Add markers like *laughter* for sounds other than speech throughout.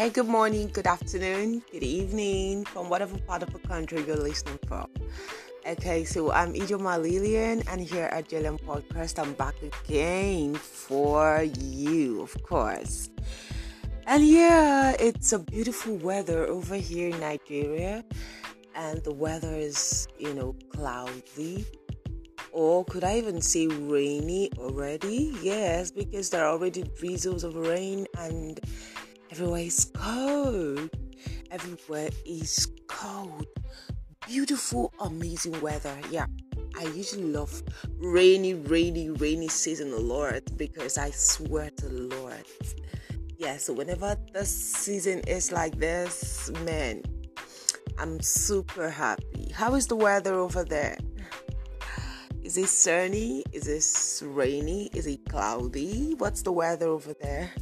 Hey, good morning, good afternoon, good evening, from whatever part of the country you're listening from. Okay, so I'm Ijoma Lillian, and here at JLM Podcast, I'm back again for you, of course. And yeah, it's a beautiful weather over here in Nigeria, and the weather is, you know, cloudy. Or could I even say rainy already? Yes, because there are already drizzles of rain and Everywhere is cold. Everywhere is cold. Beautiful, amazing weather. Yeah, I usually love rainy, rainy, rainy season a lot because I swear to the Lord. Yeah, so whenever the season is like this, man, I'm super happy. How is the weather over there? Is it sunny? Is it rainy? Is it cloudy? What's the weather over there?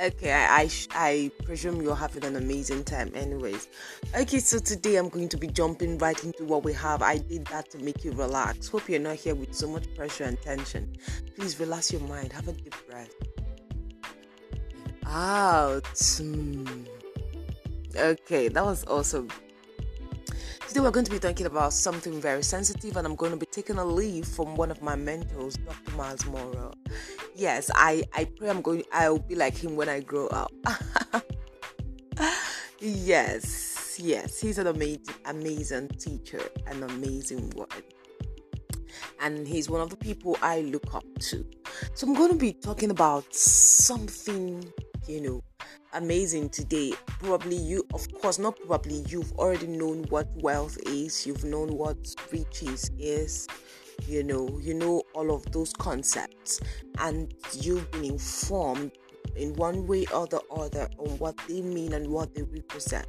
Okay, I, I, I presume you're having an amazing time, anyways. Okay, so today I'm going to be jumping right into what we have. I did that to make you relax. Hope you're not here with so much pressure and tension. Please relax your mind, have a deep breath. Out. Mm. Okay, that was awesome. Today we're going to be talking about something very sensitive, and I'm going to be taking a leave from one of my mentors, Dr. Myles Munroe yes, I I pray I'm going I'll be like him when I grow up. *laughs* yes, yes, he's an amazing amazing teacher, an amazing word. And he's one of the people I look up to. So I'm going to be talking about something, you know, amazing today. Probably you, of course, not probably, you've already known what wealth is, you've known what riches is, you know you know all of those concepts and you've been informed in one way or the other on what they mean and what they represent.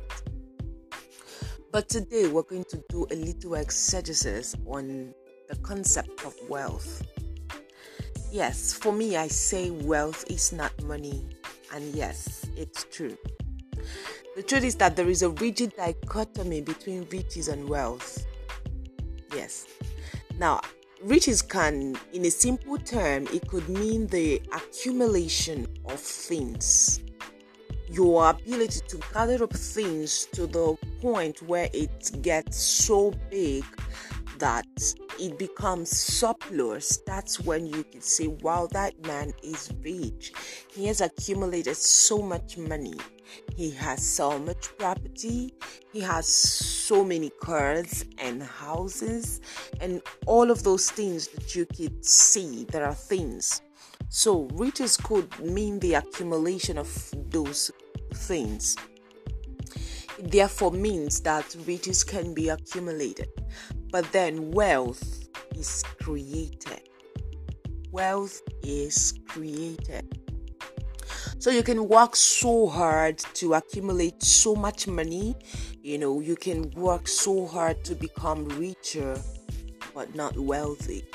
But today we're going to do a little exegesis on the concept of wealth. Yes for me i say wealth is not money and yes it's true. The truth is that there is a rigid dichotomy between riches and wealth. Yes. Now riches can in a simple term it could mean the accumulation of things your ability to gather up things to the point where it gets so big that it becomes surplus, that's when you can say, wow, that man is rich. He has accumulated so much money. He has so much property. He has so many cars and houses and all of those things that you could see. There are things. So, riches could mean the accumulation of those things. It therefore means that riches can be accumulated. But then wealth is created. Wealth is created. So you can work so hard to accumulate so much money. You know, you can work so hard to become richer, but not wealthy.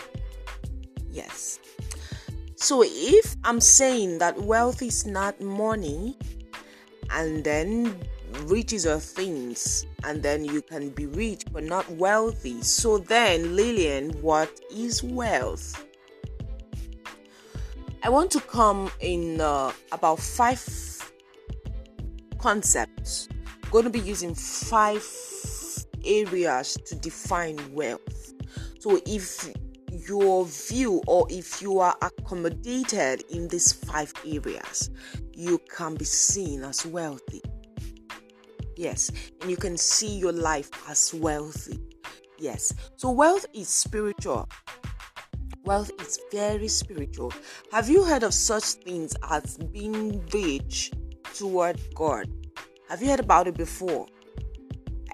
Yes. So if I'm saying that wealth is not money, and then riches are things and then you can be rich but not wealthy so then lillian what is wealth i want to come in uh, about five concepts I'm going to be using five areas to define wealth so if your view or if you are accommodated in these five areas you can be seen as wealthy Yes, and you can see your life as wealthy. Yes, so wealth is spiritual. Wealth is very spiritual. Have you heard of such things as being rich toward God? Have you heard about it before?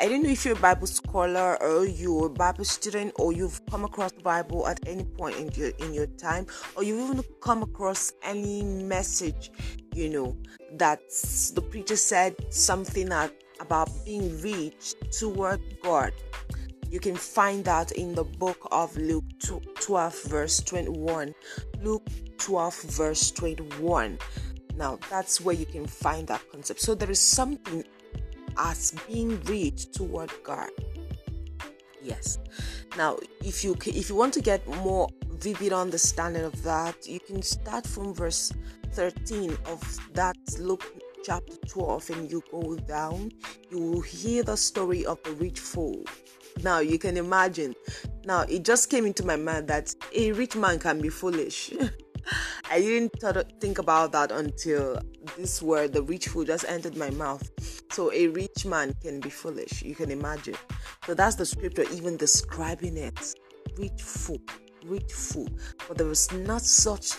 I don't know if you're a Bible scholar or you're a Bible student or you've come across the Bible at any point in your in your time or you've even come across any message, you know, that the preacher said something about being rich toward God. You can find that in the book of Luke 12, verse 21. Luke 12, verse 21. Now, that's where you can find that concept. So, there is something as being rich toward God. Yes. Now, if you if you want to get more vivid understanding of that, you can start from verse 13 of that Luke chapter 12 and you go down, you will hear the story of the rich fool. Now you can imagine. Now it just came into my mind that a rich man can be foolish. *laughs* I didn't think about that until this word, the rich fool, just entered my mouth. So a rich man can be foolish. You can imagine. So that's the scripture even describing it. Rich fool, rich fool. But there is not such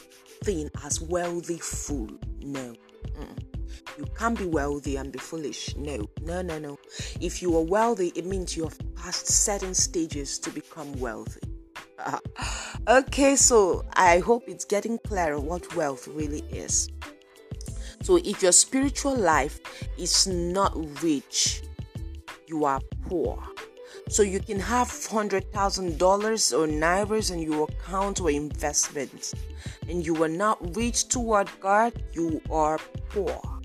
thing as wealthy fool. No. Mm. You can't be wealthy and be foolish. No, no, no, no. If you are wealthy, it means you have passed certain stages to become wealthy. Ah. okay, so I hope it's getting clearer what wealth really is. So, if your spiritual life is not rich, you are poor. So, you can have $100,000 or nairas in your account or investments, and you are not rich toward God, you are poor.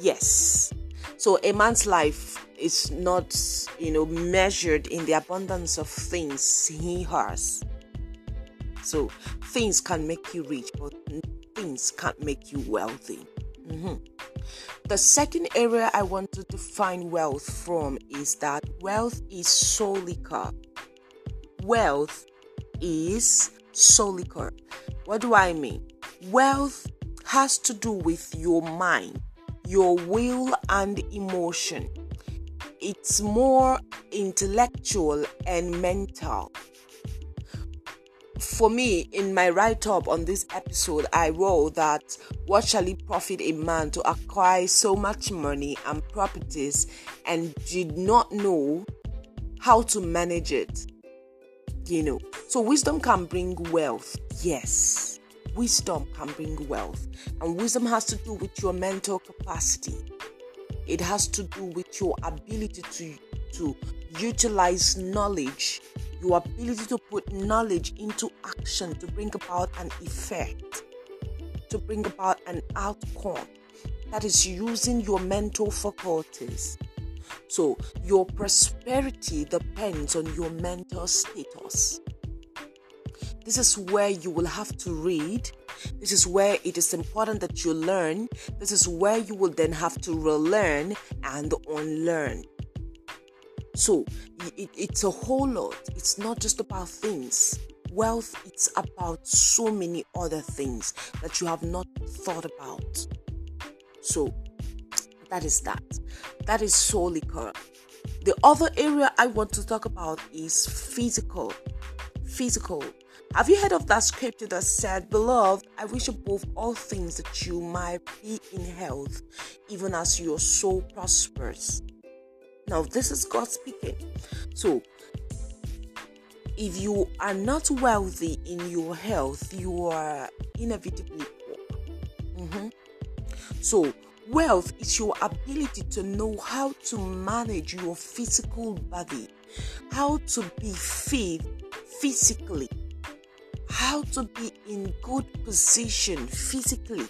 Yes. So, a man's life is not, you know, measured in the abundance of things he has. So, things can make you rich, but things can't make you wealthy. Mm-hmm. The second area I want to define wealth from is that wealth is solica. Wealth is solica. What do I mean? Wealth has to do with your mind, your will, and emotion. It's more intellectual and mental for me, in my write up on this episode, I wrote that what shall it profit a man to acquire so much money and properties and did not know how to manage it? You know, so wisdom can bring wealth, yes. Wisdom can bring wealth, and wisdom has to do with your mental capacity. It has to do with your ability to, to utilize knowledge your ability to put knowledge into action to bring about an effect, to bring about an outcome. That is using your mental faculties. So, your prosperity depends on your mental status. This is where you will have to read. This is where it is important that you learn. This is where you will then have to relearn and unlearn. So it, it's a whole lot. It's not just about things. Wealth, it's about so many other things that you have not thought about. So that is that. That is solely correct. The other area I want to talk about is physical. Physical. Have you heard of that scripture that said, Beloved, I wish above all things that you might be in health, even as your soul prospers? Now, this is God speaking. So, if you are not wealthy in your health, you are inevitably poor. Mm-hmm. So, wealth is your ability to know how to manage your physical body, how to be fit physically, how to be in good position physically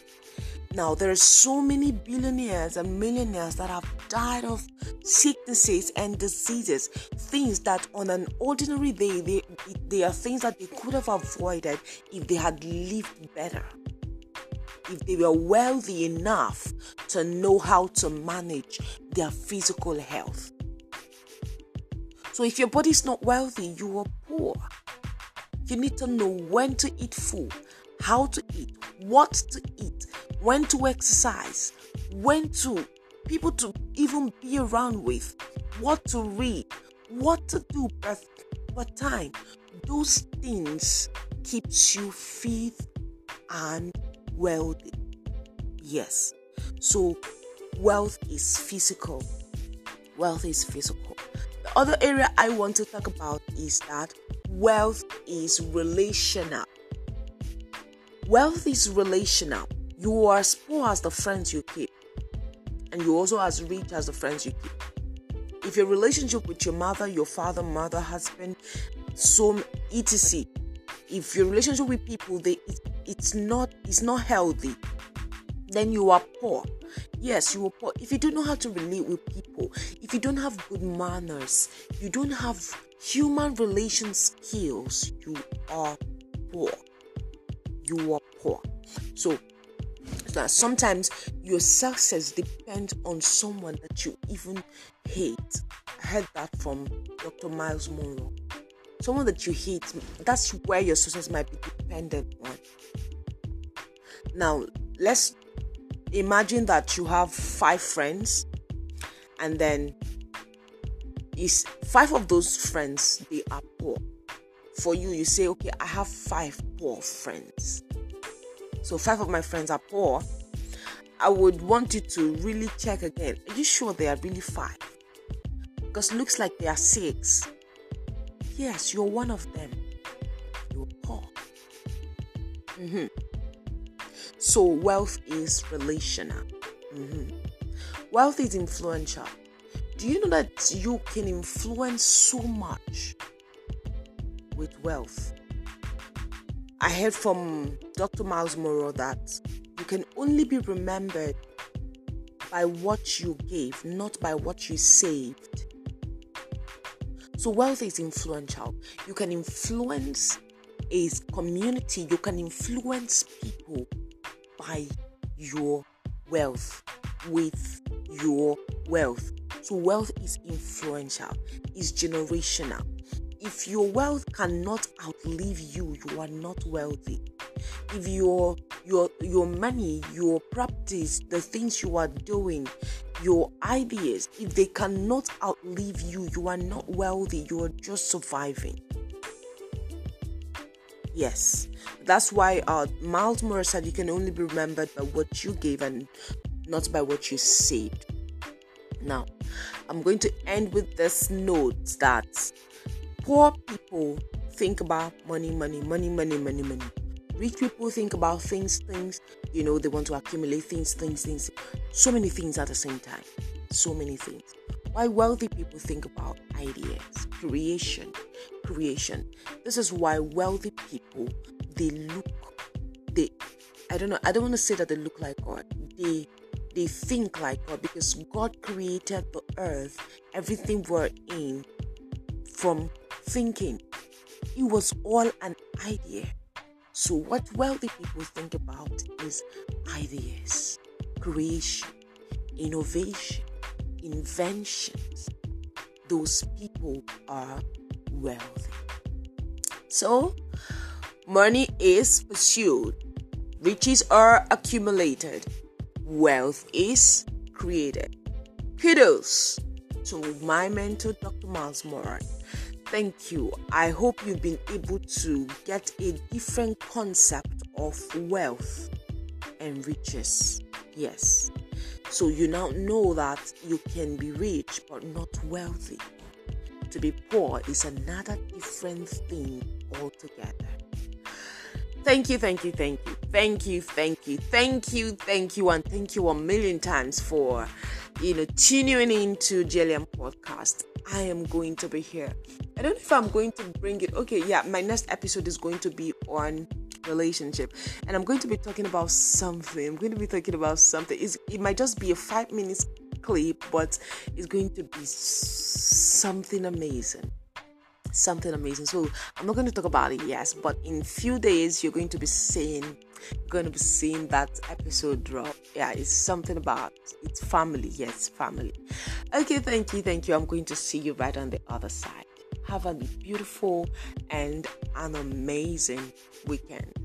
now, there are so many billionaires and millionaires that have died of sicknesses and diseases, things that on an ordinary day, they, they are things that they could have avoided if they had lived better. If they were wealthy enough to know how to manage their physical health. So, if your body is not wealthy, you are poor. You need to know when to eat food, how to eat, what to eat, when to exercise, when to people to even be around with, what to read, what to do per, per time. Those things keeps you fit and wealthy. Yes. So wealth is physical. Wealth is physical. The other area I want to talk about is that wealth is relational. Wealth is relational. You are as poor as the friends you keep, and you're also as rich as the friends you keep. If your relationship with your mother, your father, mother, husband, so etc. If your relationship with people they it, it's not it's not healthy, then you are poor. Yes, you are poor. If you don't know how to relate with people, if you don't have good manners, you don't have human relation skills, you are poor. You are poor. So sometimes your success depends on someone that you even hate. I heard that from Dr. Myles Munroe. Someone that you hate, that's where your success might be dependent on. Now, let's imagine that you have five friends, and then is five of those friends they are poor. For you, you say, okay, I have five poor friends so five of my friends are poor, I would want you to really check again. Are you sure they are really five? Because looks like they are six. Yes, you're one of them. You're poor. Mm-hmm. So wealth is relational. Mm-hmm. Wealth is influential. Do you know that you can influence so much with wealth? I heard from Dr. Myles Munroe that you can only be remembered by what you gave, not by what you saved. So, wealth is influential. You can influence a community, you can influence people by your wealth, with your wealth. So, wealth is influential, is generational if your wealth cannot outlive you, you are not wealthy. If your your your money, your practice, the things you are doing, your ideas, if they cannot outlive you, you are not wealthy, you are just surviving. Yes, that's why uh, Myles Munroe said you can only be remembered by what you gave and not by what you saved. Now, I'm going to end with this note that Poor people think about money, money, money, money, money, money. Rich people think about things, things, you know, they want to accumulate things, things, things. So many things at the same time. So many things. Why wealthy people think about ideas, creation, creation. This is why wealthy people they look they I don't know, I don't want to say that they look like God. They they think like God because God created the earth, everything we're in from thinking. It was all an idea. So, what wealthy people think about is ideas, creation, innovation, inventions. Those people are wealthy. So, money is pursued, riches are accumulated, wealth is created. Kudos to my mentor, Dr. Myles Munroe. thank you. I hope you've been able to get a different concept of wealth and riches. Yes. So you now know that you can be rich but not wealthy. To be poor is another different thing altogether. Thank you, thank you, thank you, thank you, thank you, thank you, thank you, and thank you a million times for you know tuning into JLM podcast. I am going to be here. I don't know if I'm going to bring it. Okay, yeah, my next episode is going to be on relationship and i'm going to be talking about something i'm going to be talking about something it's, it might just be a five minutes clip but it's going to be something amazing something amazing so i'm not going to talk about it yes but in few days you're going to be seeing going to be seeing that episode drop. Yeah, it's something about it's family. Yes, family. Okay, thank you, thank you. I'm going to see you right on the other side. Have a beautiful and an amazing weekend.